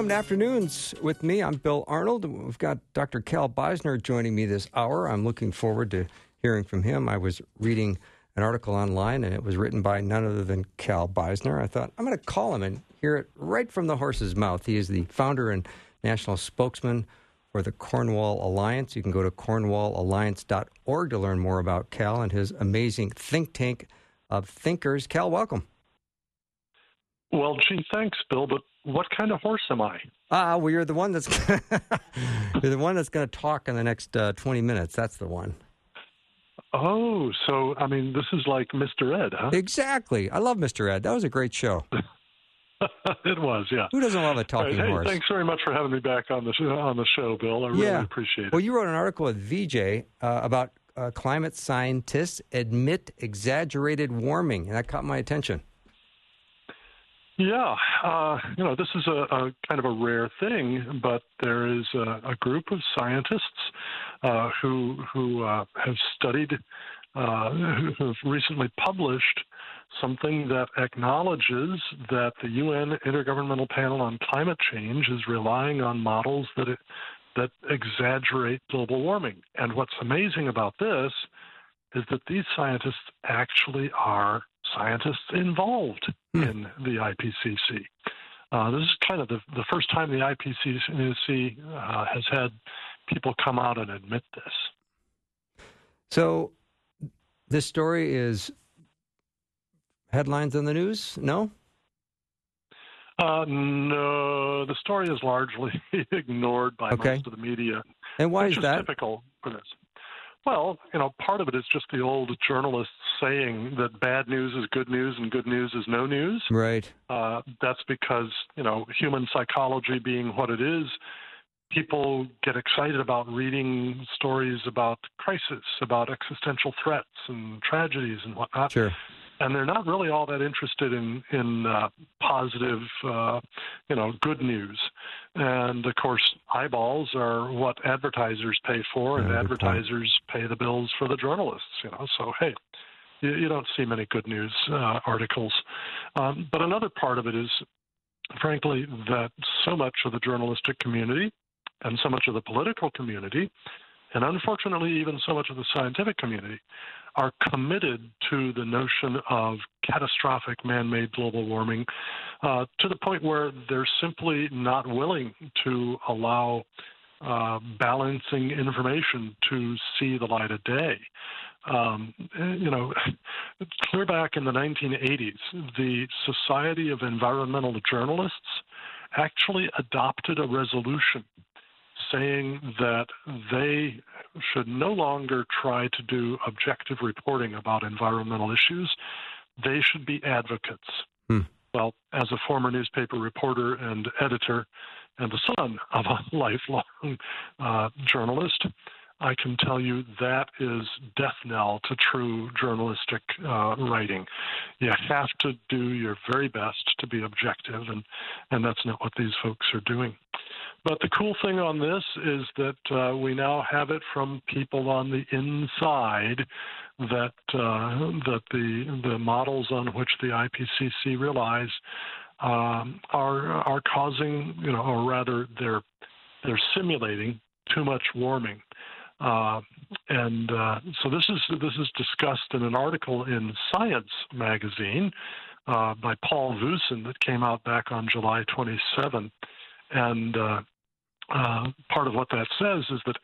Welcome to Afternoons with me. I'm Bill Arnold. We've got Dr. Cal Beisner joining me this hour. I'm looking forward to hearing from him. I was reading an article online, and it was written by none other than Cal Beisner. I thought, I'm going to call him and hear it right from the horse's mouth. He is the founder and national spokesman for the Cornwall Alliance. You can go to cornwallalliance.org to learn more about Cal and his amazing think tank of thinkers. Cal, welcome. Well, gee, thanks, Bill. But what kind of horse am I? Ah, well, you're the one that's you're the one that's going to talk in the next uh, 20 minutes. That's the one. Oh, so I mean, this is like Mr. Ed, huh? Exactly. I love Mr. Ed. That was a great show. it was, yeah. Who doesn't love a talking right. hey, horse? Thanks very much for having me back on the show, on the show, Bill. I really yeah. appreciate it. Well, you wrote an article with VJ uh, about uh, climate scientists admit exaggerated warming, and that caught my attention. Yeah, uh, you know, this is a, a, kind of a rare thing, but there is a, a group of scientists uh, who who uh, have studied, uh, who have recently published something that acknowledges that the UN Intergovernmental Panel on Climate Change is relying on models that it, that exaggerate global warming. And what's amazing about this is that these scientists actually are scientists involved hmm. in the IPCC. Uh, this is kind of the, the first time the IPCC uh, has had people come out and admit this. So, this story is headlines in the news? No? Uh, no, the story is largely ignored by okay. most of the media. And why is that? typical for this. Well, you know, part of it is just the old journalists saying that bad news is good news and good news is no news. Right. Uh, that's because, you know, human psychology being what it is, people get excited about reading stories about crisis, about existential threats and tragedies and whatnot. Sure and they're not really all that interested in in uh, positive, uh, you know, good news. And of course, eyeballs are what advertisers pay for, and yeah, advertisers pay the bills for the journalists. You know, so hey. You, you don't see many good news uh, articles. Um, but another part of it is, frankly, that so much of the journalistic community and so much of the political community and unfortunately even so much of the scientific community are committed to the notion of catastrophic man made global warming uh, to the point where they're simply not willing to allow uh, balancing information to see the light of day. Um, you know, clear back in the 1980s, the Society of Environmental Journalists actually adopted a resolution saying that they should no longer try to do objective reporting about environmental issues. They should be advocates. Hmm. Well, as a former newspaper reporter and editor, and the son of a lifelong uh, journalist, I can tell you that is death knell to true journalistic uh, writing. You have to do your very best to be objective, and, and that's not what these folks are doing. But the cool thing on this is that uh, we now have it from people on the inside that uh, that the the models on which the IPCC relies um, are are causing you know or rather they're they're simulating too much warming. Uh, and uh, so this is this is discussed in an article in Science magazine uh, by Paul Voosen that came out back on July 27. And uh, uh, part of what that says is that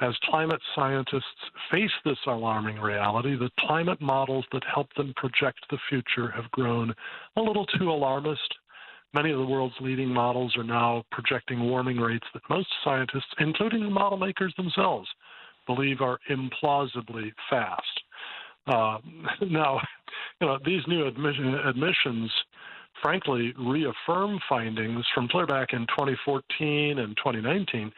as climate scientists face this alarming reality, the climate models that help them project the future have grown a little too alarmist. Many of the world's leading models are now projecting warming rates that most scientists, including the model makers themselves, believe are implausibly fast. Uh, now, you know, these new admission, admissions, frankly, reaffirm findings from clear back in 2014 and 2019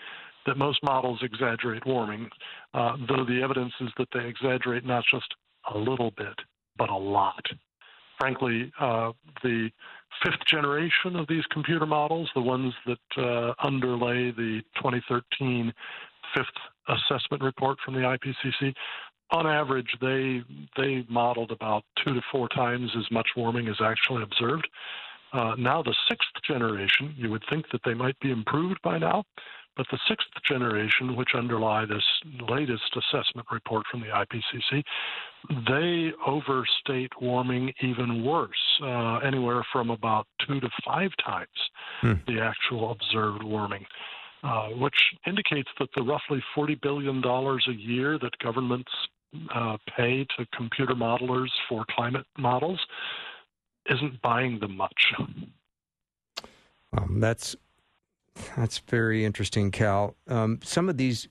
that most models exaggerate warming, uh, though the evidence is that they exaggerate not just a little bit, but a lot. Frankly, uh, the fifth generation of these computer models, the ones that uh, underlay the 2013 fifth assessment report from the IPCC, on average, they they modeled about two to four times as much warming as actually observed. Uh, now, the sixth generation, you would think that they might be improved by now, but the sixth generation, which underlie this latest assessment report from the IPCC, they overstate warming even worse, uh, anywhere from about two to five times hmm. the actual observed warming. Uh, which indicates that the roughly $40 billion a year that governments uh, pay to computer modelers for climate models isn't buying them much. Um, that's that's very interesting, Cal. Um, some of these,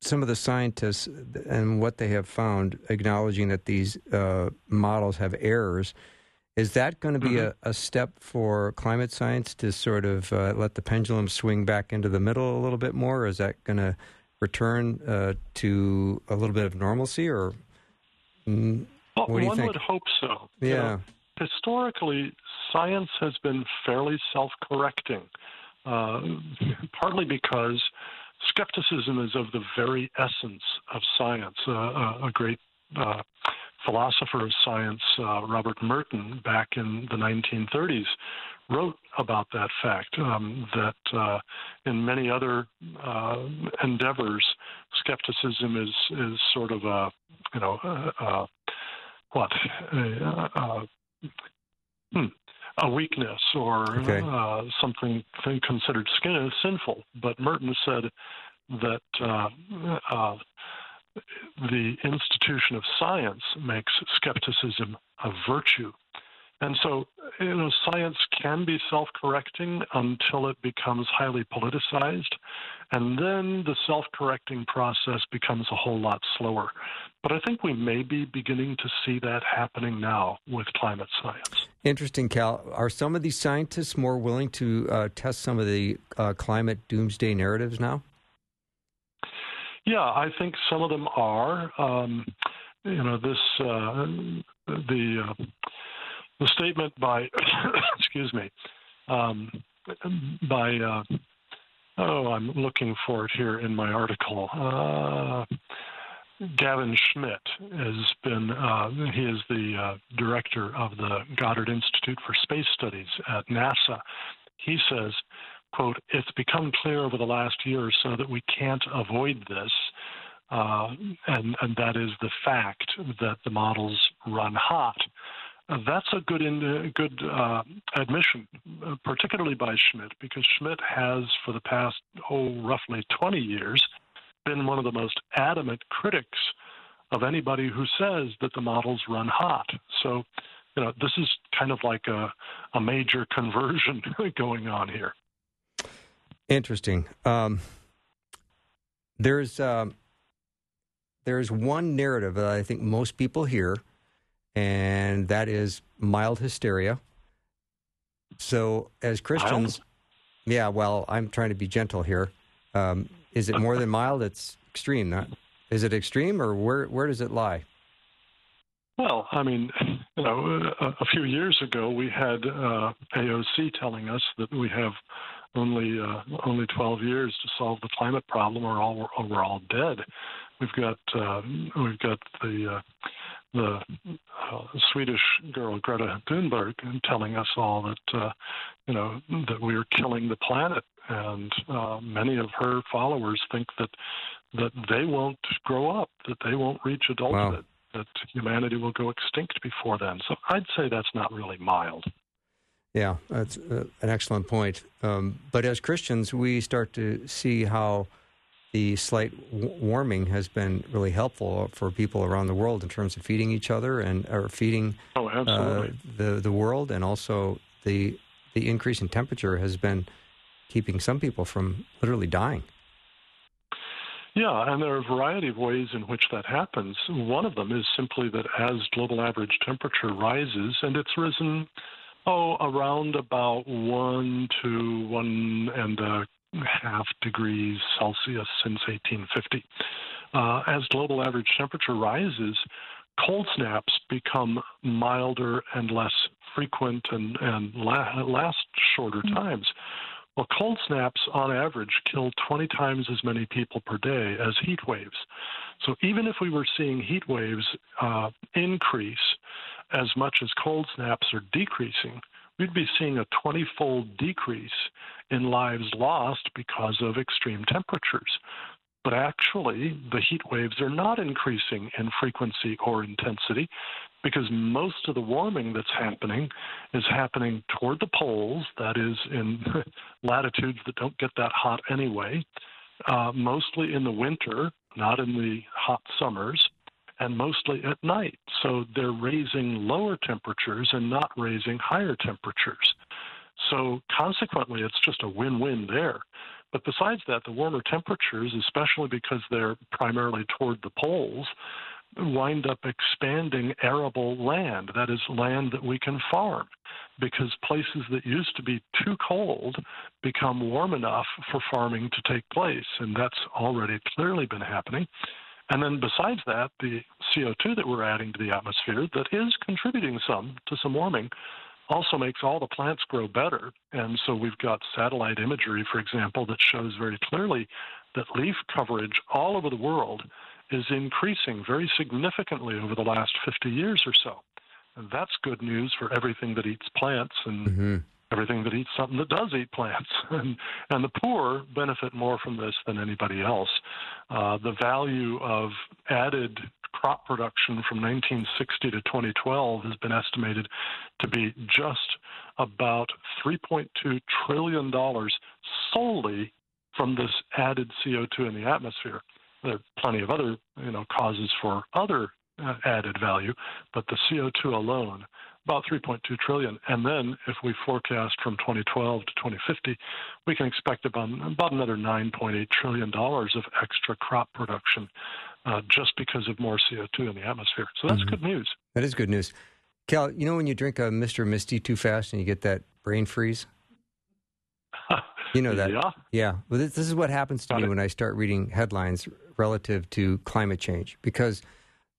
some of the scientists and what they have found, acknowledging that these uh, models have errors. Is that going to be mm-hmm. a, a, step for climate science to sort of uh, let the pendulum swing back into the middle a little bit more? Or is that going to return uh, to a little bit of normalcy, or mm, well, what do you one think? would hope so. Yeah. You know, historically, science has been fairly self-correcting, uh, partly because skepticism is of the very essence of science. Uh, uh a great uh, philosopher of science, uh, Robert Merton, back in the 1930s, wrote about that fact um, that uh, in many other uh, endeavors, skepticism is is sort of a you know uh, uh what uh, hmm, a weakness or okay. Uh, something considered sinful. But Merton said that the institution of science makes skepticism a virtue. And so, you know, science can be self correcting until it becomes highly politicized. And then the self correcting process becomes a whole lot slower. But I think we may be beginning to see that happening now with climate science. Interesting, Cal. Are some of these scientists more willing to uh, test some of the uh, climate doomsday narratives now? Yeah, I think some of them are. Um, you know, this uh, the uh, the statement by excuse me um, by uh, oh I'm looking for it here in my article. Uh, Gavin Schmidt has been uh, he is the uh, director of the Goddard Institute for Space Studies at NASA. He says, "quote It's become clear over the last year or so that we can't avoid this." Uh, and, and that is the fact that the models run hot that's a good in, good uh, admission, particularly by Schmidt, because Schmidt has, for the past oh roughly 20 years, been one of the most adamant critics of anybody who says that the models run hot. So, you know, this is kind of like a, a major conversion going on here. Interesting. Um, there's um, there's one narrative that I think most people hear and that is mild hysteria. So, as Christians, yeah, well, I'm trying to be gentle here. Um, is it more than mild? It's extreme. Not, is it extreme, or where where does it lie? Well, I mean, you know, a, a few years ago we had uh, AOC telling us that we have only uh, only 12 years to solve the climate problem, or all or we're all dead. We've got uh, we've got the uh, the uh, Swedish girl Greta Thunberg telling us all that uh, you know that we are killing the planet, and uh, many of her followers think that that they won't grow up, that they won't reach adulthood, wow. that humanity will go extinct before then. So I'd say that's not really mild. Yeah, that's uh, an excellent point. Um, but as Christians, we start to see how the slight w- warming has been really helpful for people around the world in terms of feeding each other and or feeding oh, uh, the the world, and also the the increase in temperature has been keeping some people from literally dying. Yeah, and there are a variety of ways in which that happens. One of them is simply that as global average temperature rises, and it's risen, oh, around about one to one and a half degrees Celsius since 1850. Uh, as global average temperature rises, cold snaps become milder and less frequent and, and la- last shorter mm-hmm. times. Well, cold snaps on average kill 20 times as many people per day as heat waves. So even if we were seeing heat waves uh, increase as much as cold snaps are decreasing, we'd be seeing a 20 fold decrease in lives lost because of extreme temperatures. But actually, the heat waves are not increasing in frequency or intensity because most of the warming that's happening is happening toward the poles, that is, in latitudes that don't get that hot anyway, uh, mostly in the winter, not in the hot summers, and mostly at night. So they're raising lower temperatures and not raising higher temperatures. So consequently, it's just a win win there. But besides that, the warmer temperatures, especially because they're primarily toward the poles, wind up expanding arable land, that is, land that we can farm, because places that used to be too cold become warm enough for farming to take place. And that's already clearly been happening. And then besides that, the CO2 that we're adding to the atmosphere that is contributing some to some warming also makes all the plants grow better. And so we've got satellite imagery, for example, that shows very clearly that leaf coverage all over the world is increasing very significantly over the last 50 years or so. And that's good news for everything that eats plants and mm-hmm. everything that eats something that does eat plants. And, and the poor benefit more from this than anybody else. Uh, the value of added crop production from 1960 to 2012 has been estimated to be just about $3.2 trillion solely from this added CO2 in the atmosphere. There are plenty of other you know, causes for other uh, added value, but the CO2 alone, about 3.2 trillion. And then if we forecast from 2012 to 2050, we can expect about, about another 9.8 trillion dollars of extra crop production uh, just because of more CO2 in the atmosphere. So that's mm-hmm. good news. That is good news. Cal, you know when you drink a Mr. Misty too fast and you get that brain freeze? You know that. yeah. Yeah. Well, this, this is what happens to Got me it. when I start reading headlines relative to climate change because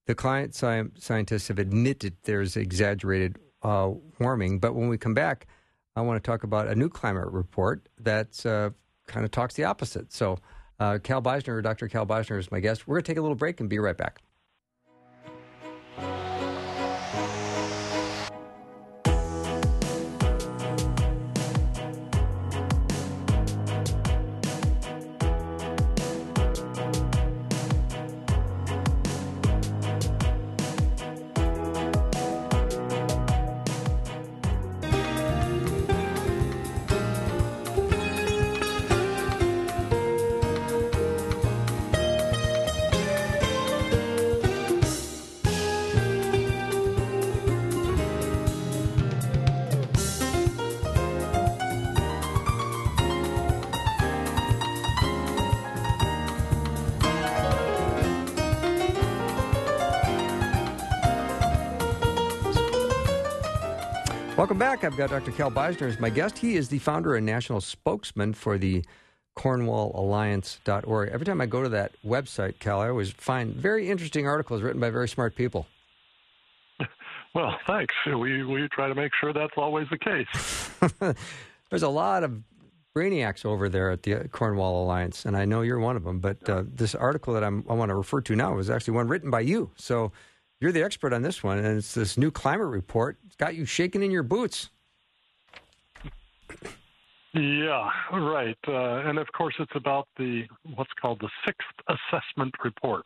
the climate sci- scientists have admitted there's exaggerated uh, warming. But when we come back, I want to talk about a new climate report that uh, kind of talks the opposite. So uh, Cal Beisner, Dr. Cal Beisner is my guest. We're going to take a little break and be right back. Welcome back. I've got Dr. Cal Beisner as my guest. He is the founder and national spokesman for the CornwallAlliance.org. Every time I go to that website, Cal, I always find very interesting articles written by very smart people. Well, thanks. We we try to make sure that's always the case. There's a lot of brainiacs over there at the Cornwall Alliance, and I know you're one of them. But uh, this article that I'm, I want to refer to now was actually one written by you. So you're the expert on this one, and it's this new climate report. It's got you shaking in your boots. Yeah, right. Uh, and of course, it's about the what's called the sixth assessment report,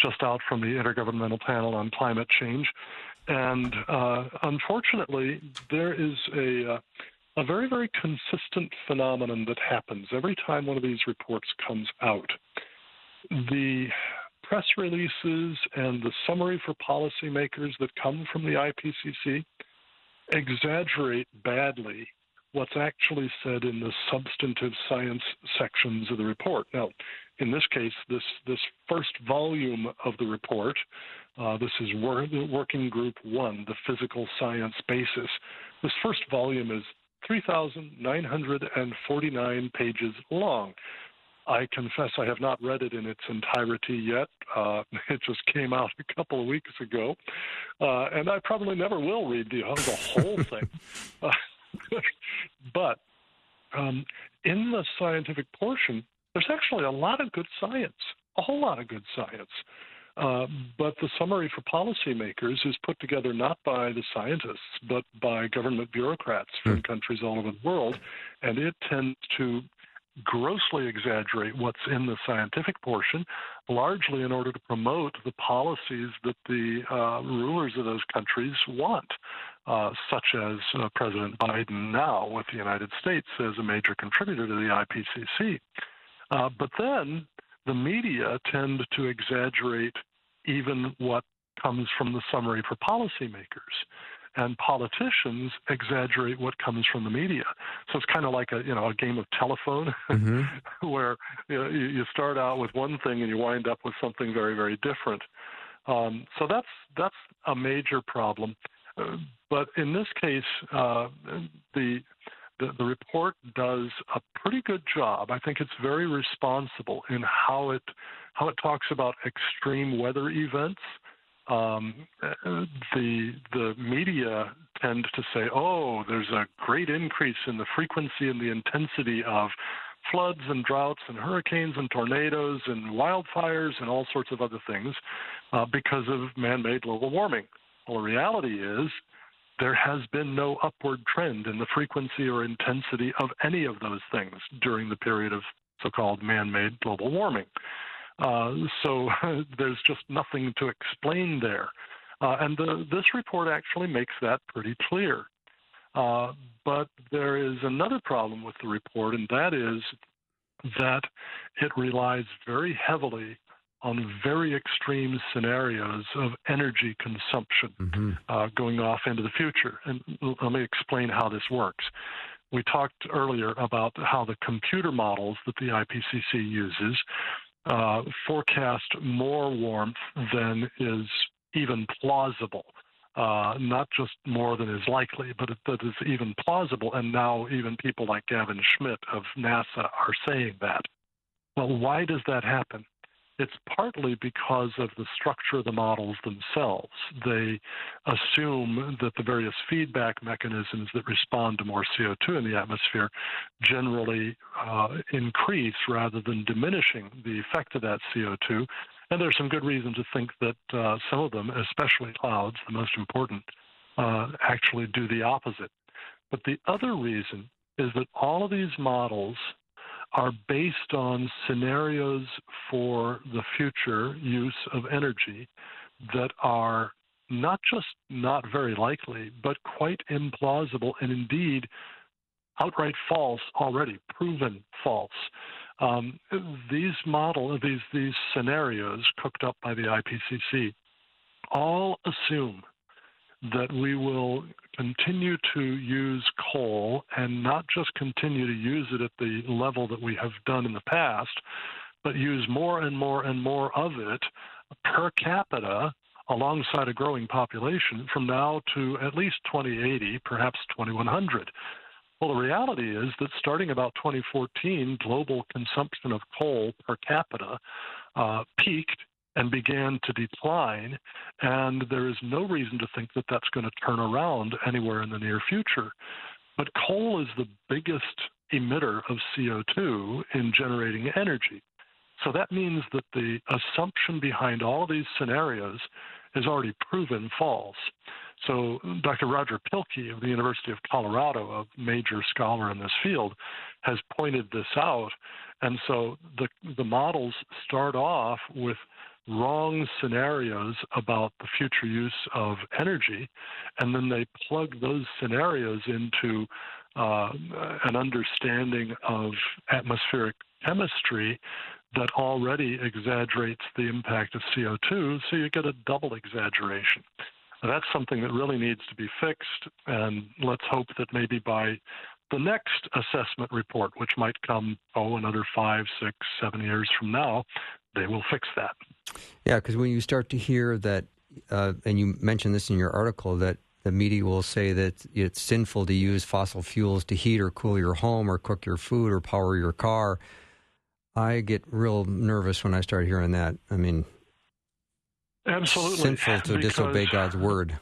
just out from the Intergovernmental Panel on Climate Change. And uh, unfortunately, there is a uh, a very very consistent phenomenon that happens every time one of these reports comes out. The press releases and the summary for policymakers that come from the IPCC exaggerate badly what's actually said in the substantive science sections of the report. Now, in this case, this this first volume of the report, uh, this is Working Group One, the Physical Science Basis. This first volume is 3,949 pages long. I confess I have not read it in its entirety yet. Uh, it just came out a couple of weeks ago, uh, and I probably never will read the, the whole thing. Uh, but um, in the scientific portion, there's actually a lot of good science, a whole lot of good science. Uh, but the summary for policymakers is put together not by the scientists, but by government bureaucrats from mm. countries all over the world, and it tends to grossly exaggerate what's in the scientific portion, largely in order to promote the policies that the uh, rulers of those countries want, uh, such as uh, President Biden now with the United States as a major contributor to the IPCC. Uh, but then the media tend to exaggerate even what comes from the summary for policymakers and politicians exaggerate what comes from the media. So it's kind of like a you know a game of telephone, mm-hmm. where you, know, you start out with one thing and you wind up with something very very different. Um, so that's that's a major problem. Uh, but in this case, uh, the, the the report does a pretty good job. I think it's very responsible in how it how it talks about extreme weather events um, the the media tend to say, "Oh, there's a great increase in the frequency and the intensity of floods and droughts and hurricanes and tornadoes and wildfires and all sorts of other things uh, because of man-made global warming." Well, the reality is there has been no upward trend in the frequency or intensity of any of those things during the period of so-called man-made global warming. Uh, so there's just nothing to explain there. Uh, and the, this report actually makes that pretty clear. Uh, but there is another problem with the report, and that is that it relies very heavily on very extreme scenarios of energy consumption mm-hmm. uh, going off into the future. And let me explain how this works. We talked earlier about how the computer models that the IPCC uses uh, forecast more warmth than is even plausible. Uh, not just more than is likely, but that is even plausible. And now even people like Gavin Schmidt of NASA are saying that. Well, why does that happen? It's partly because of the structure of the models themselves. They assume that the various feedback mechanisms that respond to more CO2 in the atmosphere generally uh, increase rather than diminishing the effect of that CO2. And there's some good reason to think that uh, some of them, especially clouds, the most important, uh, actually do the opposite. But the other reason is that all of these models are based on scenarios for the future use of energy that are not just not very likely, but quite implausible and indeed outright false already, proven false. Um, these model these these scenarios cooked up by the IPCC all assume that we will continue to use coal and not just continue to use it at the level that we have done in the past, but use more and more and more of it per capita alongside a growing population from now to at least 2080, perhaps 2100. Well, the reality is that starting about 2014, global consumption of coal per capita uh, peaked and began to decline. And there is no reason to think that that's going to turn around anywhere in the near future. But coal is the biggest emitter of CO2 in generating energy. So that means that the assumption behind all these scenarios is already proven false. So Dr. Roger Pielke of the University of Colorado, a major scholar in this field, has pointed this out. And so the the models start off with wrong scenarios about the future use of energy, and then they plug those scenarios into uh, an understanding of atmospheric chemistry that already exaggerates the impact of CO2, so you get a double exaggeration. Now, that's something that really needs to be fixed, and let's hope that maybe by the next assessment report, which might come, oh, another five, six, seven years from now, they will fix that. Yeah, because when you start to hear that, uh, and you mentioned this in your article, that the media will say that it's sinful to use fossil fuels to heat or cool your home or cook your food or power your car. I get real nervous when I start hearing that. I mean, absolutely sinful to because, disobey God's word.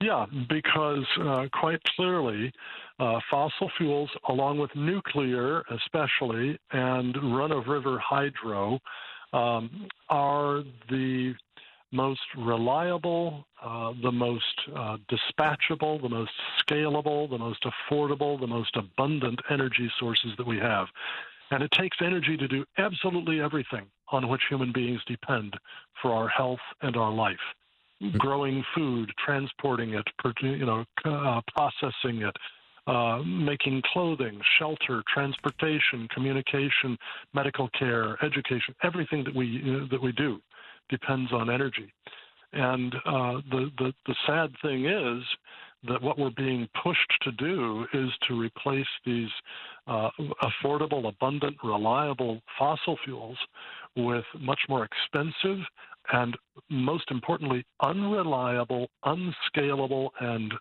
Yeah, because uh, quite clearly, uh, fossil fuels, along with nuclear, especially, and run of river hydro, um, are the most reliable, uh, the most uh, dispatchable, the most scalable, the most affordable, the most abundant energy sources that we have. And it takes energy to do absolutely everything on which human beings depend for our health and our life. Mm-hmm. Growing food, transporting it, you know, uh, processing it, uh, making clothing, shelter, transportation, communication, medical care, education, everything that we uh, that we do depends on energy. And uh, the, the, the sad thing is that what we're being pushed to do is to replace these uh, affordable, abundant, reliable fossil fuels with much more expensive and, most importantly, unreliable, unscalable, and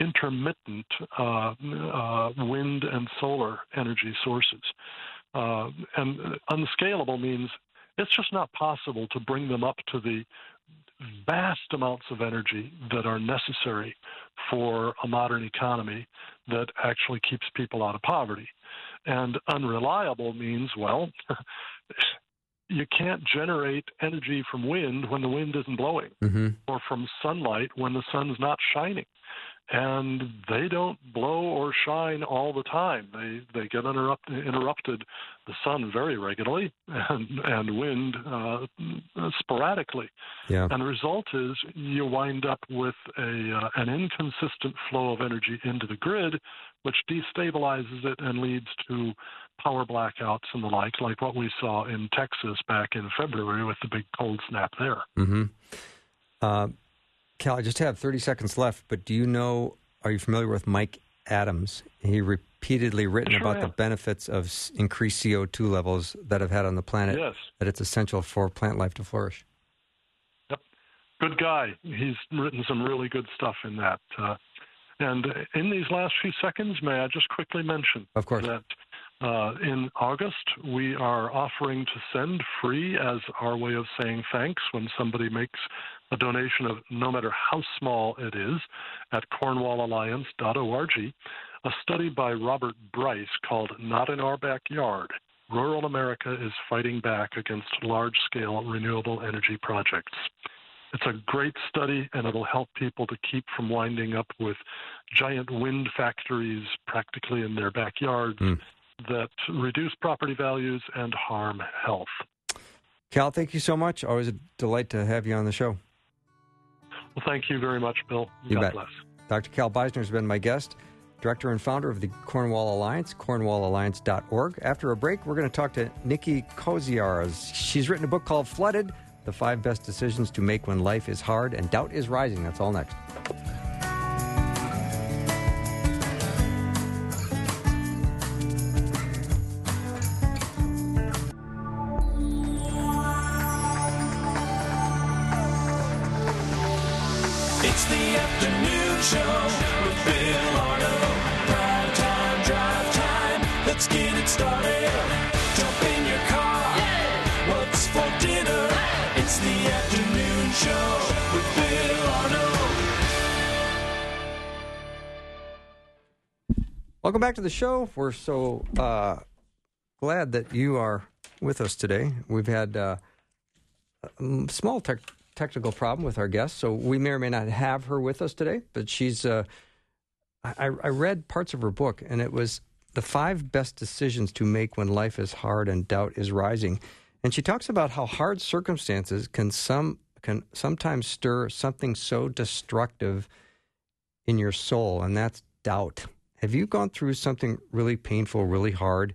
intermittent uh, uh, wind and solar energy sources. Uh, and unscalable means it's just not possible to bring them up to the vast amounts of energy that are necessary for a modern economy that actually keeps people out of poverty. And unreliable means, well, you can't generate energy from wind when the wind isn't blowing, mm-hmm. or from sunlight when the sun's not shining and they don't blow or shine all the time. They they get interrupt, interrupted the sun very regularly and and wind uh, sporadically. Yeah. And the result is you wind up with a uh, an inconsistent flow of energy into the grid, which destabilizes it and leads to power blackouts and the like, like what we saw in Texas back in February with the big cold snap there. Mm-hmm. Uh, Cal, I just have 30 seconds left, but do you know, are you familiar with Mike Adams? He repeatedly written sure about am. the benefits of increased CO2 levels that have had on the planet, yes. that it's essential for plant life to flourish. Yep. Good guy. He's written some really good stuff in that. Uh, and in these last few seconds, may I just quickly mention of course. that uh, in August, we are offering to send free as our way of saying thanks when somebody makes a donation of no matter how small it is at cornwallalliance.org, a study by Robert Bryce called Not in Our Backyard Rural America is Fighting Back Against Large Scale Renewable Energy Projects. It's a great study, and it'll help people to keep from winding up with giant wind factories practically in their backyards mm. That reduce property values and harm health. Cal, thank you so much. Always a delight to have you on the show. Well, thank you very much, Bill. You God bet. bless. Dr. Cal Beisner has been my guest, director and founder of the Cornwall Alliance, cornwallalliance.org. After a break, we're going to talk to Nicki Koziarz. She's written a book called Flooded The Five Best Decisions to Make When Life is Hard and Doubt is Rising. That's all next. Welcome back to the show. We're so uh, glad that you are with us today. We've had uh, a small te- technical problem with our guest, so we may or may not have her with us today. But she's, uh, I, I read parts of her book, and it was the five best decisions to make when life is hard and doubt is rising. And she talks about how hard circumstances can some can sometimes stir something so destructive in your soul, and that's doubt. Have you gone through something really painful, really hard,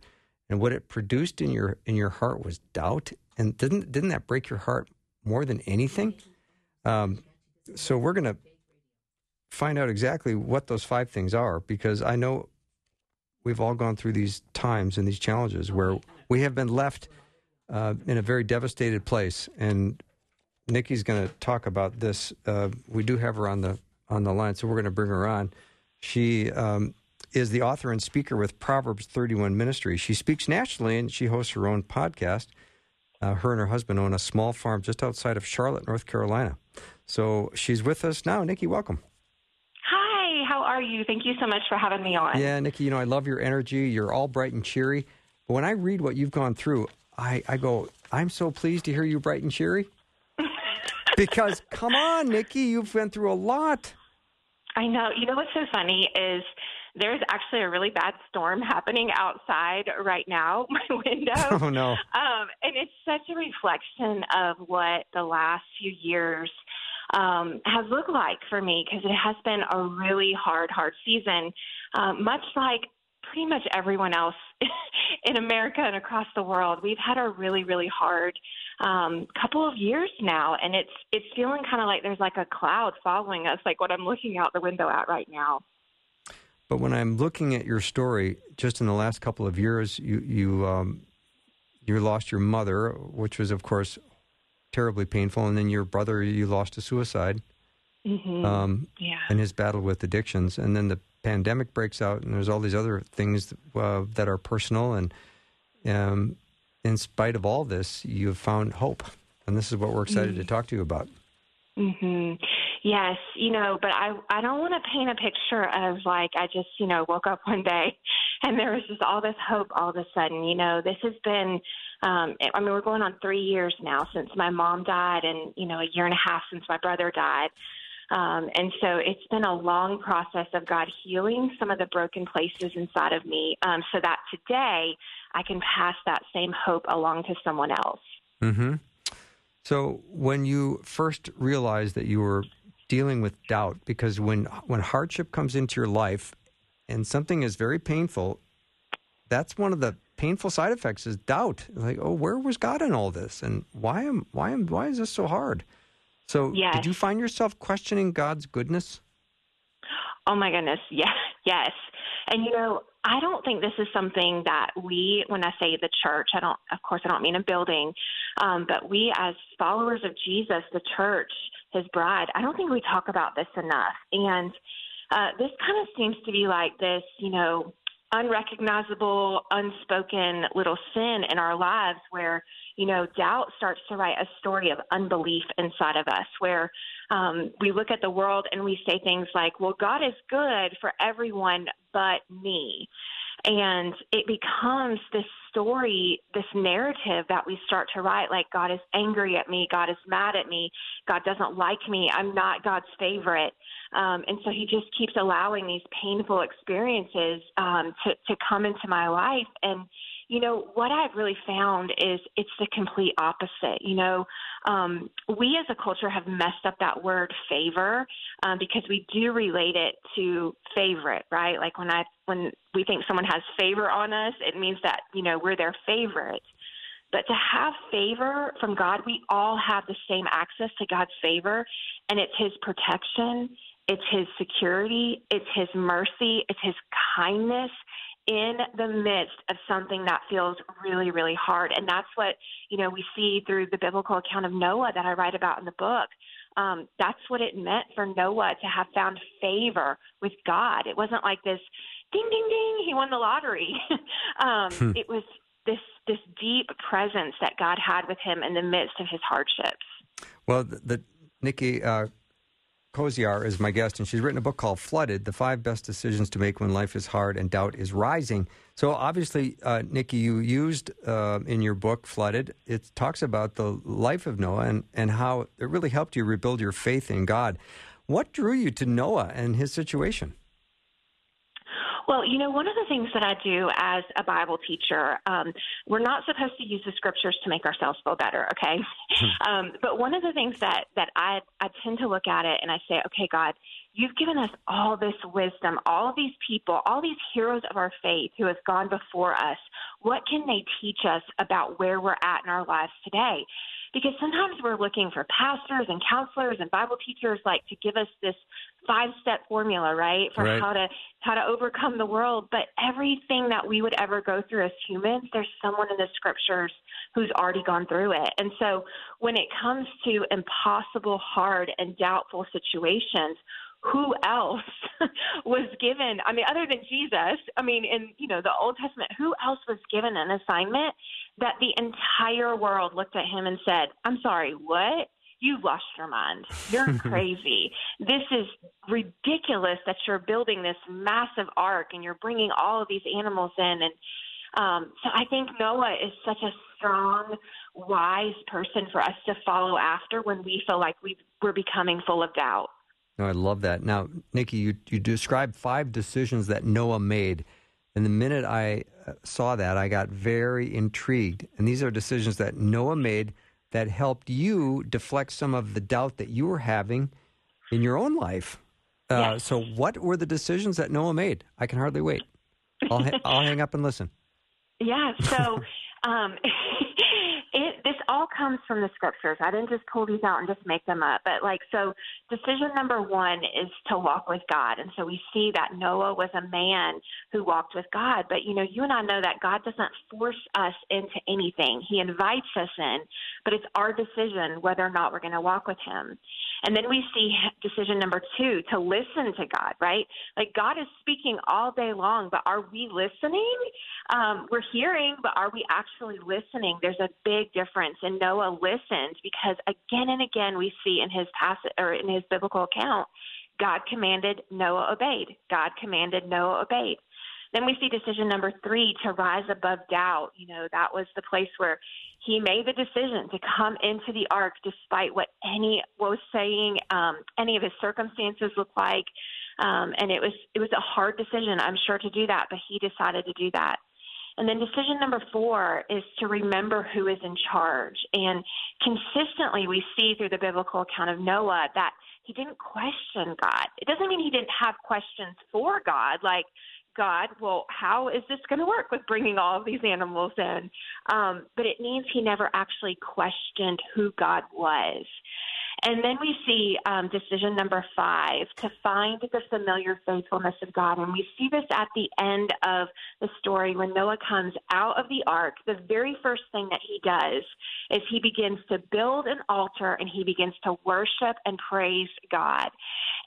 and what it produced in your in your heart was doubt? And didn't didn't that break your heart more than anything? Um, so we're to find out exactly what those five things are because I know we've all gone through these times and these challenges where we have been left uh, in a very devastated place. And Nicki's going to talk about this. Uh, we do have her on the on the line, so we're going to bring her on. She um, is the author and speaker with Proverbs 31 Ministry. She speaks nationally and she hosts her own podcast. Uh, her and her husband own a small farm just outside of Charlotte, North Carolina. So she's with us now. Nicki, welcome. Hi, how are you? Thank you so much for having me on. Yeah, Nicki, you know, I love your energy. You're all bright and cheery. But when I read what you've gone through, I, I go, I'm so pleased to hear you bright and cheery. because, come on, Nicki, you've been through a lot. I know. You know what's so funny is there's actually a really bad storm happening outside right now, my window. Oh no! Um, and it's such a reflection of what the last few years um, has looked like for me because it has been a really hard, hard season. Um, much like pretty much everyone else in America and across the world, we've had a really, really hard um, couple of years now, and it's it's feeling kind of like there's like a cloud following us, like what I'm looking out the window at right now. But when I'm looking at your story, just in the last couple of years, you you um, you lost your mother, which was of course terribly painful, and then your brother you lost to suicide. Mm-hmm. Um, yeah. And his battle with addictions, and then the pandemic breaks out, and there's all these other things uh, that are personal, and um, in spite of all this, you've found hope, and this is what we're excited mm-hmm. to talk to you about. Mhm. Yes, you know, but I I don't want to paint a picture of like I just, you know, woke up one day and there was just all this hope all of a sudden. You know, this has been um I mean, we're going on 3 years now since my mom died and, you know, a year and a half since my brother died. Um, and so it's been a long process of God healing some of the broken places inside of me um, so that today I can pass that same hope along to someone else. Mm-hmm. So when you first realized that you were dealing with doubt, because when when hardship comes into your life and something is very painful, that's one of the painful side effects is doubt. Like, oh, where was God in all this, and why am why am why is this so hard? So, yes. did you find yourself questioning God's goodness? Oh my goodness, yes, yes. And you know, I don't think this is something that we, when I say the church, I don't, of course, I don't mean a building, um, but we as followers of Jesus, the church, his bride, I don't think we talk about this enough. And uh, this kind of seems to be like this, you know, unrecognizable, unspoken little sin in our lives where, you know, doubt starts to write a story of unbelief inside of us, where um, we look at the world and we say things like, well, God is good for everyone but me. And it becomes this story, this narrative that we start to write like, God is angry at me, God is mad at me, God doesn't like me, I'm not God's favorite. Um, and so he just keeps allowing these painful experiences um, to, to come into my life. And, you know, what I've really found is it's the complete opposite. You know, um, we as a culture have messed up that word favor um, because we do relate it to favorite, right? Like when I when we think someone has favor on us, it means that you know we're their favorite. But to have favor from God, we all have the same access to God's favor, and it's His protection, it's His security, it's His mercy, it's His kindness, in the midst of something that feels really, really hard. And that's what, you know, we see through the biblical account of Noah that I write about in the book. Um, that's what it meant for Noah to have found favor with God. It wasn't like this ding, ding, ding, he won the lottery. um, hmm. It was this this deep presence that God had with him in the midst of his hardships. Well, the, the Nicki, uh, Koziarz is my guest, and she's written a book called Flooded The Five Best Decisions to Make When Life is Hard and Doubt is Rising. So, obviously, uh, Nicki, you used uh, in your book, Flooded, it talks about the life of Noah and, and how it really helped you rebuild your faith in God. What drew you to Noah and his situation? Well, you know, one of the things that I do as a Bible teacher, um, we're not supposed to use the scriptures to make ourselves feel better, okay? Hmm. um, but one of the things that that I I tend to look at it and I say, okay, God, you've given us all this wisdom, all these people, all these heroes of our faith who have gone before us. What can they teach us about where we're at in our lives today? Because sometimes we're looking for pastors and counselors and Bible teachers like to give us this five step formula, right, for right. how to how to overcome the world. But everything that we would ever go through as humans, there's someone in the scriptures who's already gone through it. And so when it comes to impossible, hard, and doubtful situations, who else was given i mean other than jesus i mean in you know the old testament who else was given an assignment that the entire world looked at him and said i'm sorry what? You lost your mind. You're crazy. This is ridiculous that you're building this massive ark and you're bringing all of these animals in. And um, so I think Noah is such a strong, wise person for us to follow after when we feel like we we're becoming full of doubt. No, I love that. Now, Nicki, you, you described five decisions that Noah made. And the minute I uh, saw that, I got very intrigued. And these are decisions that Noah made that helped you deflect some of the doubt that you were having in your own life. Uh, yes. So, what were the decisions that Noah made? I can hardly wait. I'll, ha- I'll hang up and listen. Yeah. So, um, all comes from the scriptures. I didn't just pull these out and just make them up. But like so decision number 1 is to walk with God. And so we see that Noah was a man who walked with God, but you know, you and I know that God doesn't force us into anything. He invites us in, but it's our decision whether or not we're going to walk with him. And then we see decision number 2 to listen to God, right? Like God is speaking all day long, but are we listening? Um, we're hearing, but are we actually listening? There's a big big And Noah listened because again and again we see in his passage or in his biblical account, God commanded, Noah obeyed. God commanded, Noah obeyed. Then we see decision number three to rise above doubt. You know, that was the place where he made the decision to come into the ark despite what any what was saying, um, any of his circumstances looked like. Um, and it was it was a hard decision, I'm sure, to do that, but he decided to do that. And then decision number four is to remember who is in charge. And consistently, we see through the biblical account of Noah that he didn't question God. It doesn't mean he didn't have questions for God, like, God, well, how is this going to work with bringing all of these animals in? Um, but it means he never actually questioned who God was. And then we see um, decision number five to find the familiar faithfulness of God. And we see this at the end of the story when Noah comes out of the ark. The very first thing that he does is he begins to build an altar and he begins to worship and praise God.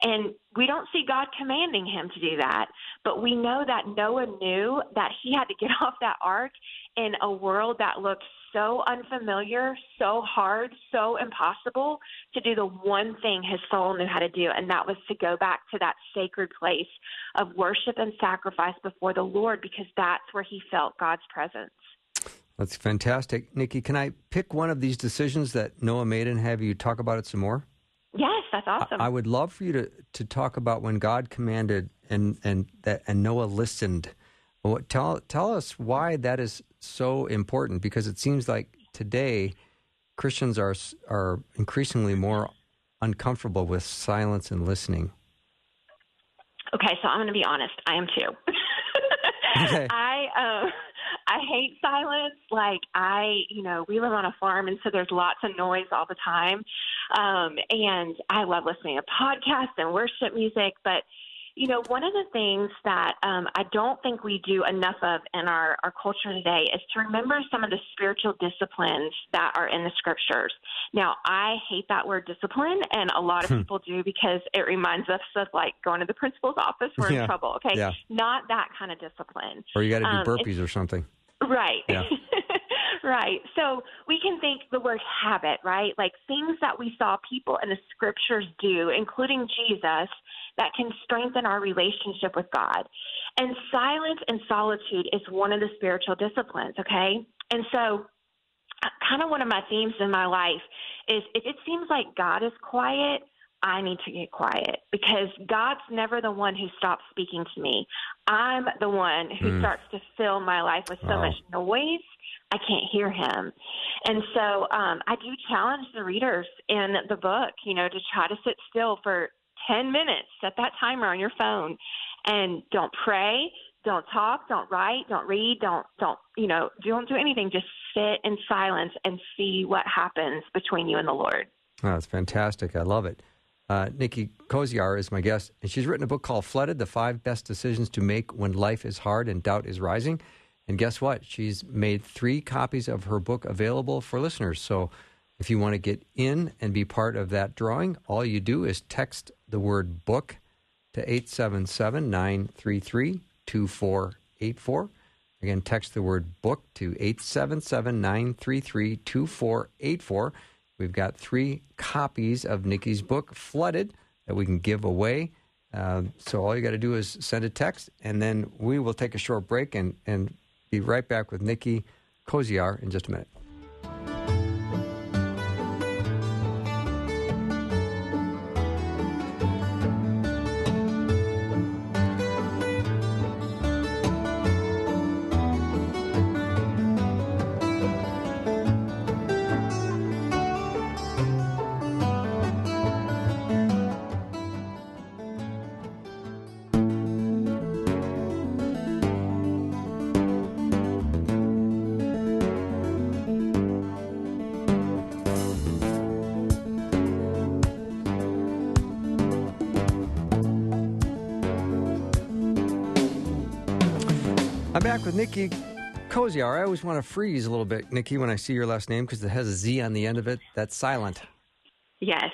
And we don't see God commanding him to do that, but we know that Noah knew that he had to get off that ark in a world that looked so unfamiliar, so hard, so impossible to do the one thing his soul knew how to do, and that was to go back to that sacred place of worship and sacrifice before the Lord because that's where he felt God's presence. That's fantastic. Nicki, can I pick one of these decisions that Noah made and have you talk about it some more? That's awesome. I, I would love for you to, to talk about when God commanded and, and that and Noah listened. Tell tell us why that is so important because it seems like today Christians are are increasingly more uncomfortable with silence and listening. Okay, so I'm going to be honest. I am too. okay. I um, I hate silence. Like I, you know, we live on a farm, and so there's lots of noise all the time. Um, and I love listening to podcasts and worship music, but you know, one of the things that um, I don't think we do enough of in our, our culture today is to remember some of the spiritual disciplines that are in the scriptures. Now, I hate that word discipline, and a lot of hmm. people do because it reminds us of like going to the principal's office, we're yeah. in trouble. Okay. Yeah. Not that kind of discipline. Or you got to do um, burpees or something. Right. Yeah. right. So we can think the word habit, right? Like things that we saw people in the scriptures do, including Jesus, that can strengthen our relationship with God. And silence and solitude is one of the spiritual disciplines, okay? And so, uh, kind of one of my themes in my life is if it seems like God is quiet, I need to get quiet because God's never the one who stops speaking to me. I'm the one who mm. starts to fill my life with so wow. much noise. I can't hear him. And so um, I do challenge the readers in the book, you know, to try to sit still for 10 minutes, set that timer on your phone, and don't pray, don't talk, don't write, don't read, don't don't you know, don't do anything. Just sit in silence and see what happens between you and the Lord. Oh, that's fantastic. I love it. Uh, Nicki Koziarz is my guest, and she's written a book called Flooded The Five Best Decisions to Make When Life is Hard and Doubt is Rising. And guess what? She's made three copies of her book available for listeners. So if you want to get in and be part of that drawing, all you do is text the word book to 877 933 2484. Again, text the word book to 877 933 2484. We've got three copies of Nicki's book, Flooded, that we can give away. Uh, so all you got to do is send a text, and then we will take a short break and, and be right back with Nicki Koziarz in just a minute. Back with Nicki Koziarz. I always want to freeze a little bit, Nicki, when I see your last name because it has a Z on the end of it. That's silent. Yes.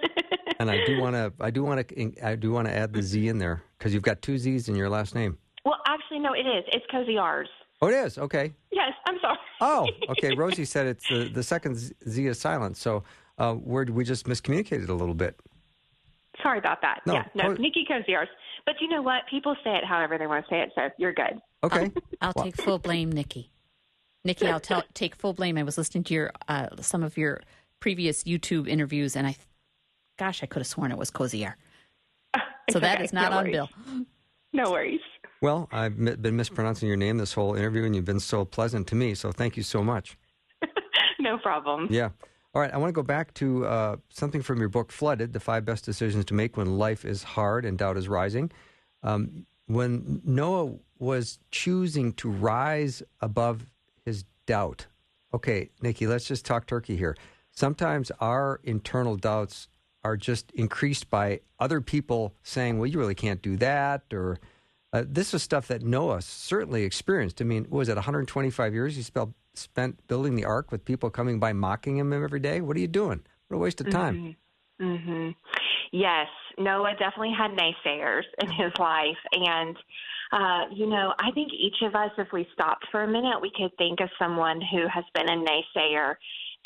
and I do want to. I do want to. I do want to add the Z in there because you've got two Z's in your last name. Well, actually, no, it is. It's Koziar's. Oh, it is. Okay. Yes, I'm sorry. oh, okay. Rosie said it's the, the second Z is silent. So, uh, we just miscommunicated a little bit. Sorry about that. No, yeah, no, Co- Nicki Koziar's. But you know what? People say it however they want to say it, so you're good. Okay. I'll Well- take full blame, Nicki. Nicki, I'll tell, take full blame. I was listening to your uh, some of your previous YouTube interviews, and I, gosh, I could have sworn it was Cozier. It's So that okay. is not No on worries. Bill. No worries. Well, I've mi- been mispronouncing your name this whole interview, and you've been so pleasant to me. So, thank you so much. No problem. Yeah. All right. I want to go back to uh, something from your book, Flooded The Five Best Decisions to Make When Life is Hard and Doubt is Rising. Um, when Noah was choosing to rise above his doubt, okay, Nicki, let's just talk turkey here. Sometimes our internal doubts are just increased by other people saying, well, you really can't do that, or uh, this is stuff that Noah certainly experienced. I mean, what was it 125 years he spent spent building the ark with people coming by mocking him every day? What are you doing? What a waste of time. Mm-hmm. Yes, Noah definitely had naysayers in his life. And, uh, you know, I think each of us, if we stopped for a minute, we could think of someone who has been a naysayer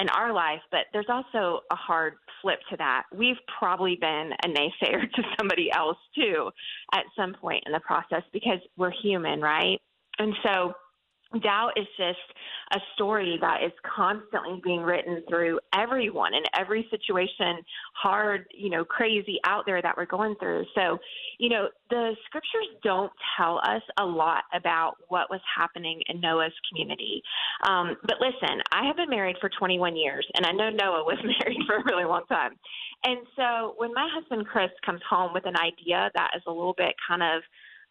in our life. But there's also a hard flip to that. We've probably been a naysayer to somebody else, too, at some point in the process because we're human, right? And so, doubt is just a story that is constantly being written through everyone in every situation, hard, you know, crazy out there that we're going through. So, you know, the scriptures don't tell us a lot about what was happening in Noah's community. Um, but listen, I have been married for 21 years, and I know Noah was married for a really long time. And so when my husband Chris comes home with an idea that is a little bit kind of,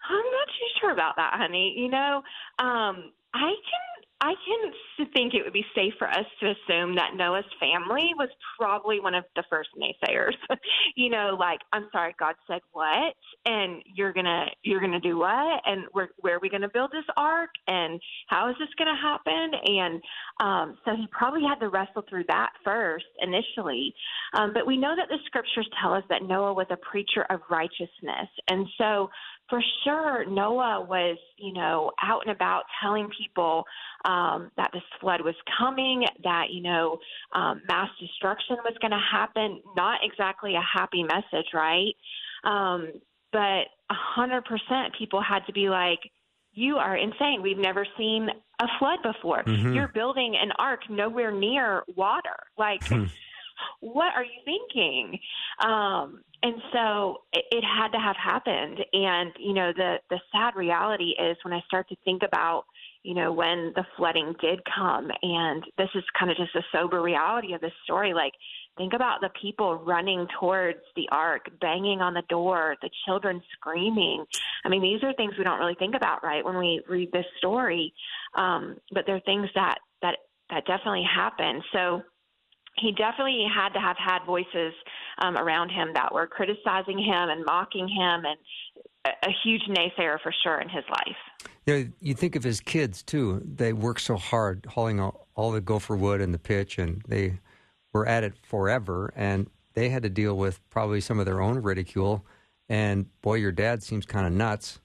I'm not too sure about that, honey. You know, um, I can I can think it would be safe for us to assume that Noah's family was probably one of the first naysayers. you know, like I'm sorry, God said what, and you're gonna you're gonna do what, and where where are we gonna build this ark, and how is this gonna happen? And um, so he probably had to wrestle through that first initially. Um, but we know that the scriptures tell us that Noah was a preacher of righteousness, and so for sure Noah was, you know, out and about telling people um, that this flood was coming, that, you know, um, mass destruction was going to happen. Not exactly a happy message, right? Um, but a 100% people had to be like, you are insane. We've never seen a flood before. Mhm. You're building an ark nowhere near water. Like, what are you thinking? Um, and so it, it had to have happened. And you know, the the sad reality is when I start to think about you know when the flooding did come, and this is kind of just a sober reality of this story. Like Think about the people running towards the ark, banging on the door, the children screaming. I mean, these are things we don't really think about, right, when we read this story. Um, but they're things that that that definitely happened. So he definitely had to have had voices um, around him that were criticizing him and mocking him, and a, a huge naysayer for sure in his life. You know, you think of his kids too. They worked so hard hauling all, all the gopher wood and the pitch, and they were at it forever. And they had to deal with probably some of their own ridicule. And boy, your dad seems kind of nuts.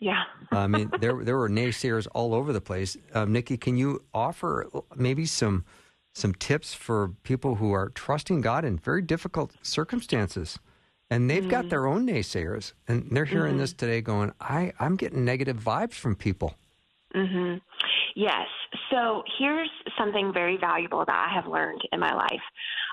Yeah. I mean, there there were naysayers all over the place. Um, Nicki, can you offer maybe some some tips for people who are trusting God in very difficult circumstances? and they've mm-hmm. got their own naysayers and they're hearing mm-hmm. this today going i i'm getting negative vibes from people Mm-hmm. yes so here's something very valuable that i have learned in my life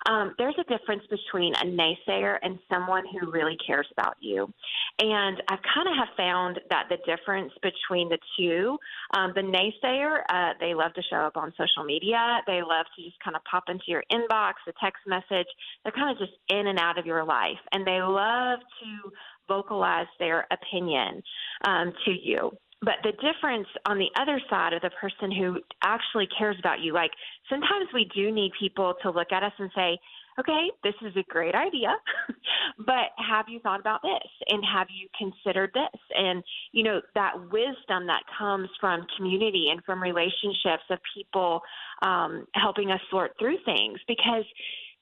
um, there's a difference between a naysayer and someone who really cares about you. And I kind of have found that the difference between the two, um, the naysayer, uh, they love to show up on social media. They love to just kind of pop into your inbox, a text message. They're kind of just in and out of your life. And they love to vocalize their opinion um, to you but the difference on the other side of the person who actually cares about you, like sometimes we do need people to look at us and say, okay, this is a great idea, but have you thought about this? And have you considered this? And, you know, that wisdom that comes from community and from relationships of people um, helping us sort through things because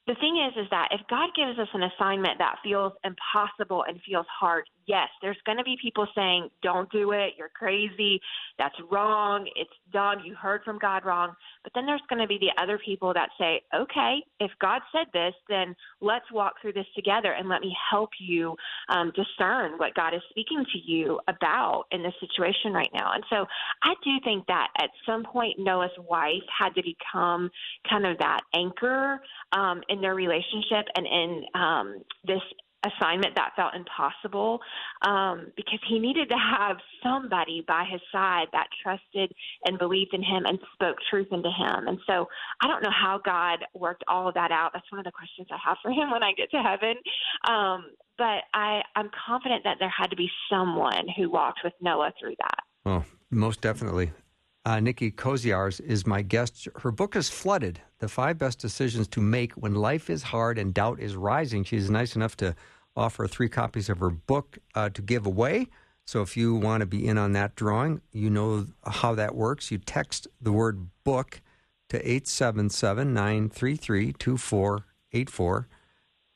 the thing is is that if god gives us an assignment that feels impossible and feels hard yes there's going to be people saying don't do it. You're crazy. That's wrong. It's done you heard from god wrong. But then there's going to be the other people that say okay if god said this then let's walk through this together and let me help you um, discern what god is speaking to you about in this situation right now. And so i do think that at some point noah's wife had to become kind of that anchor um, in their relationship and in um, this assignment that felt impossible um, because he needed to have somebody by his side that trusted and believed in him and spoke truth into him. And so I don't know how God worked all of that out. That's one of the questions I have for him when I get to heaven. Um, but I, I'm confident that there had to be someone who walked with Noah through that. Well, most definitely. Uh, Nicki Koziarz is my guest. Her book is Flooded The Five Best Decisions to Make When Life is Hard and Doubt is Rising. She's nice enough to offer three copies of her book uh, to give away. So if you want to be in on that drawing, you know how that works. You text the word book to 877 933 2484.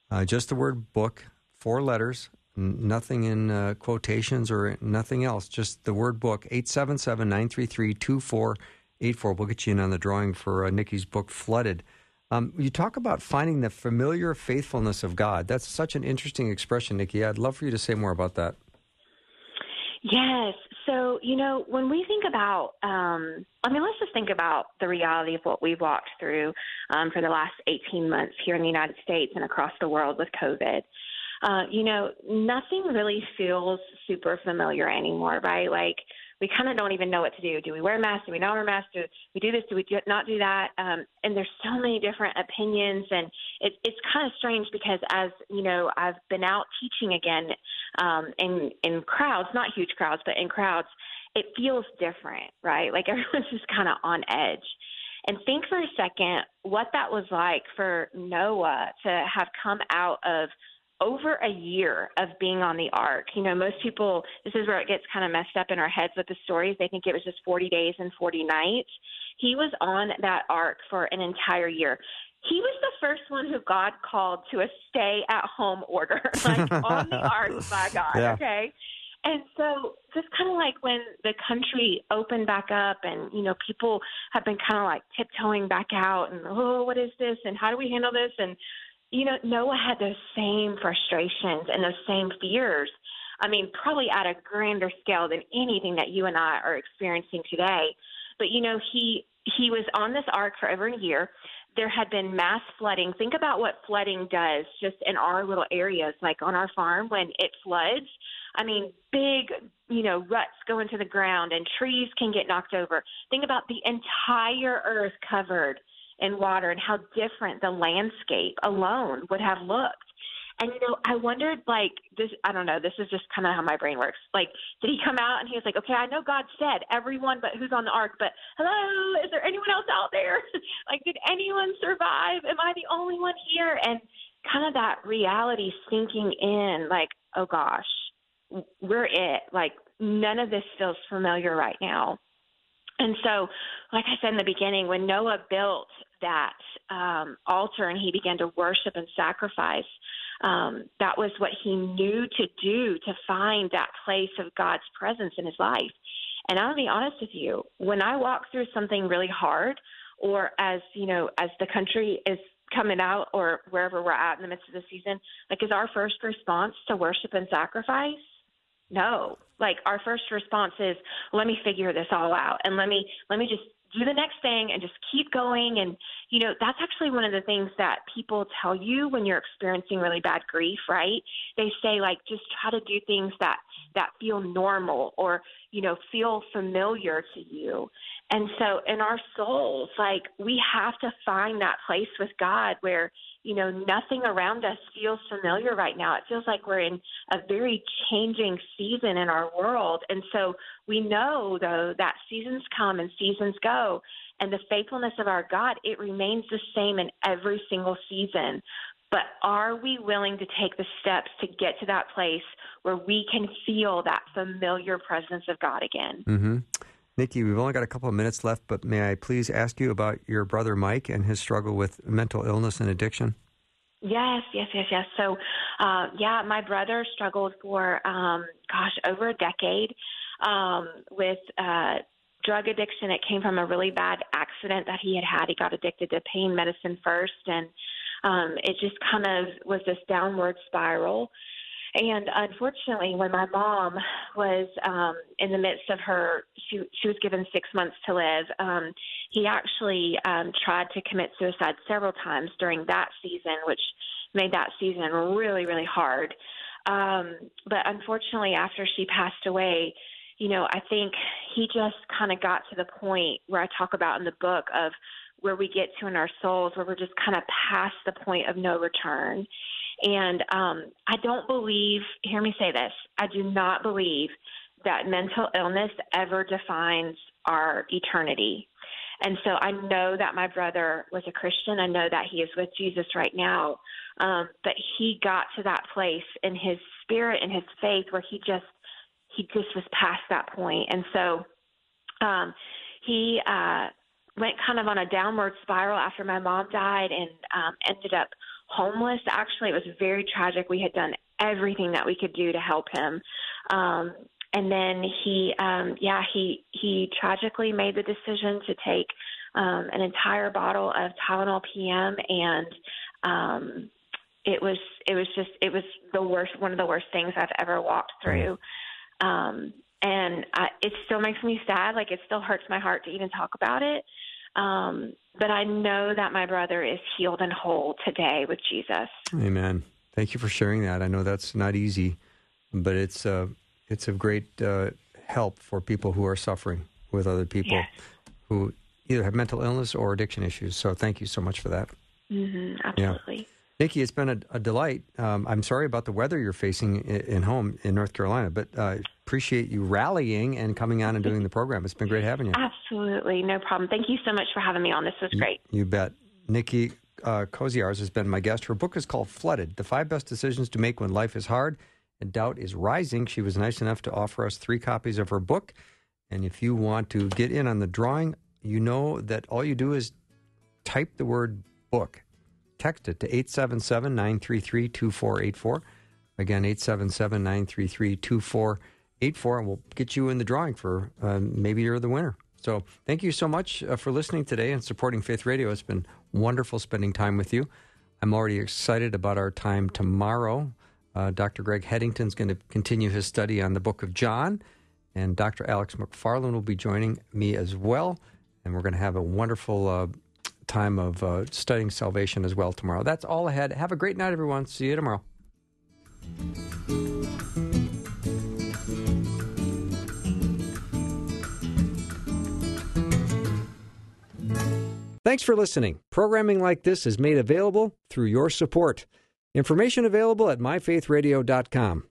Uh, just the word book, four letters, nothing in uh, quotations or nothing else, just the word book, 877 933 2484. We'll get you in on the drawing for uh, Nicki's book, Flooded. Um, you talk about finding the familiar faithfulness of God. That's such an interesting expression, Nicki. I'd love for you to say more about that. Yes. So, you know, when we think about, um, I mean, let's just think about the reality of what we've walked through um, for the last 18 months here in the United States and across the world with COVID uh, you know, nothing really feels super familiar anymore, right? Like we kind of don't even know what to do. Do we wear masks? Do we not wear masks? Do we do this? Do we do, not do that? Um, and there's so many different opinions, and it, it's kind of strange because as you know, I've been out teaching again um, in in crowds, not huge crowds, but in crowds. It feels different, right? Like everyone's just kind of on edge. And think for a second what that was like for Noah to have come out of over a year of being on the ark. You know, most people, this is where it gets kind of messed up in our heads with the stories. They think it was just 40 days and 40 nights. He was on that ark for an entire year. He was the first one who God called to a stay at home order, like on the ark by God, yeah. okay? And so, just kind of like when the country opened back up, and you know, people have been kind of like tiptoeing back out, and oh, what is this, and how do we handle this, and you know, Noah had those same frustrations and those same fears. I mean, probably at a grander scale than anything that you and I are experiencing today. But you know, he he was on this ark for over a year. There had been mass flooding. Think about what flooding does just in our little areas, like on our farm when it floods. I mean, big, you know, ruts go into the ground and trees can get knocked over. Think about the entire earth covered in water and how different the landscape alone would have looked. And you know, I wondered like this I don't know, this is just kind of how my brain works. Like did he come out and he was like, "Okay, I know God said everyone but who's on the ark, but hello, is there anyone else out there? like did anyone survive? Am I the only one here?" And kind of that reality sinking in like, "Oh gosh, we're it. Like none of this feels familiar right now." And so, like I said in the beginning, when Noah built that um, altar and he began to worship and sacrifice, um, that was what he knew to do to find that place of God's presence in his life. And I'll be honest with you, when I walk through something really hard, or as you know, as the country is coming out, or wherever we're at in the midst of the season, like is our first response to worship and sacrifice? No. Like our first response is, let me figure this all out, and let me let me just do the next thing and just keep going. And you know that's actually one of the things that people tell you when you're experiencing really bad grief right? They say like just try to do things that that feel normal or you know feel familiar to you. And so in our souls like we have to find that place with god where you know, nothing around us feels familiar right now. It feels like we're in a very changing season in our world. And so we know, though, that seasons come and seasons go. And the faithfulness of our God, it remains the same in every single season. But are we willing to take the steps to get to that place where we can feel that familiar presence of God again? Mm-hmm. Nicki, we've only got a couple of minutes left, but may I please ask you about your brother Mike and his struggle with mental illness and addiction? Yes, yes, yes, yes. So, uh, yeah, my brother struggled for, um, gosh, over a decade um, with uh, drug addiction. It came from a really bad accident that he had had. He got addicted to pain medicine first, and um, it just kind of was this downward spiral. And unfortunately, when my mom was um, in the midst of her, she she was given six months to live. Um, he actually um, tried to commit suicide several times during that season, which made that season really really hard. Um, but unfortunately, after she passed away, you know, I think he just kind of got to the point where I talk about in the book of where we get to in our souls, where we're just kind of past the point of no return. And um, I don't believe, hear me say this, I do not believe that mental illness ever defines our eternity. And so I know that my brother was a Christian. I know that he is with Jesus right now. Um, but he got to that place in his spirit and his faith where he just he just was past that point. And so um, he uh, went kind of on a downward spiral after my mom died and um, ended up homeless. Actually, it was very tragic. We had done everything that we could do to help him. Um, and then he, um, yeah, he he tragically made the decision to take um, an entire bottle of Tylenol PM, and um, it was it was just it was the worst one of the worst things I've ever walked through. Um, and I, it still makes me sad. Like it still hurts my heart to even talk about it. Um, but I know that my brother is healed and whole today with Jesus. Amen. Thank you for sharing that. I know that's not easy, but it's uh, it's of great uh, help for people who are suffering with other people yes. who either have mental illness or addiction issues. So thank you so much for that. Mm-hmm, absolutely. Yeah. Nicki, it's been a, a delight. Um, I'm sorry about the weather you're facing in, in home in North Carolina, but uh, appreciate you rallying and coming on and doing the program. It's been great having you. Absolutely, no problem. Thank you so much for having me on. This was great. You, you bet. Nicki uh, Koziarz has been my guest. Her book is called Flooded The Five Best Decisions to Make When Life is Hard and Doubt is Rising. She was nice enough to offer us three copies of her book. And if you want to get in on the drawing, you know that all you do is type the word book text it to 877 933 2484. Again, 877 933 2484, and we'll get you in the drawing for uh, maybe you're the winner. So thank you so much uh, for listening today and supporting Faith Radio. It's been wonderful spending time with you. I'm already excited about our time tomorrow. Uh, Dr. Greg Headington is going to continue his study on the book of John, and Dr. Alex McFarland will be joining me as well. And we're going to have a wonderful uh, time of uh, studying salvation as well tomorrow. That's all ahead. Have a great night, everyone. See you tomorrow. Thanks for listening. Programming like this is made available through your support. Information available at myfaithradio.com.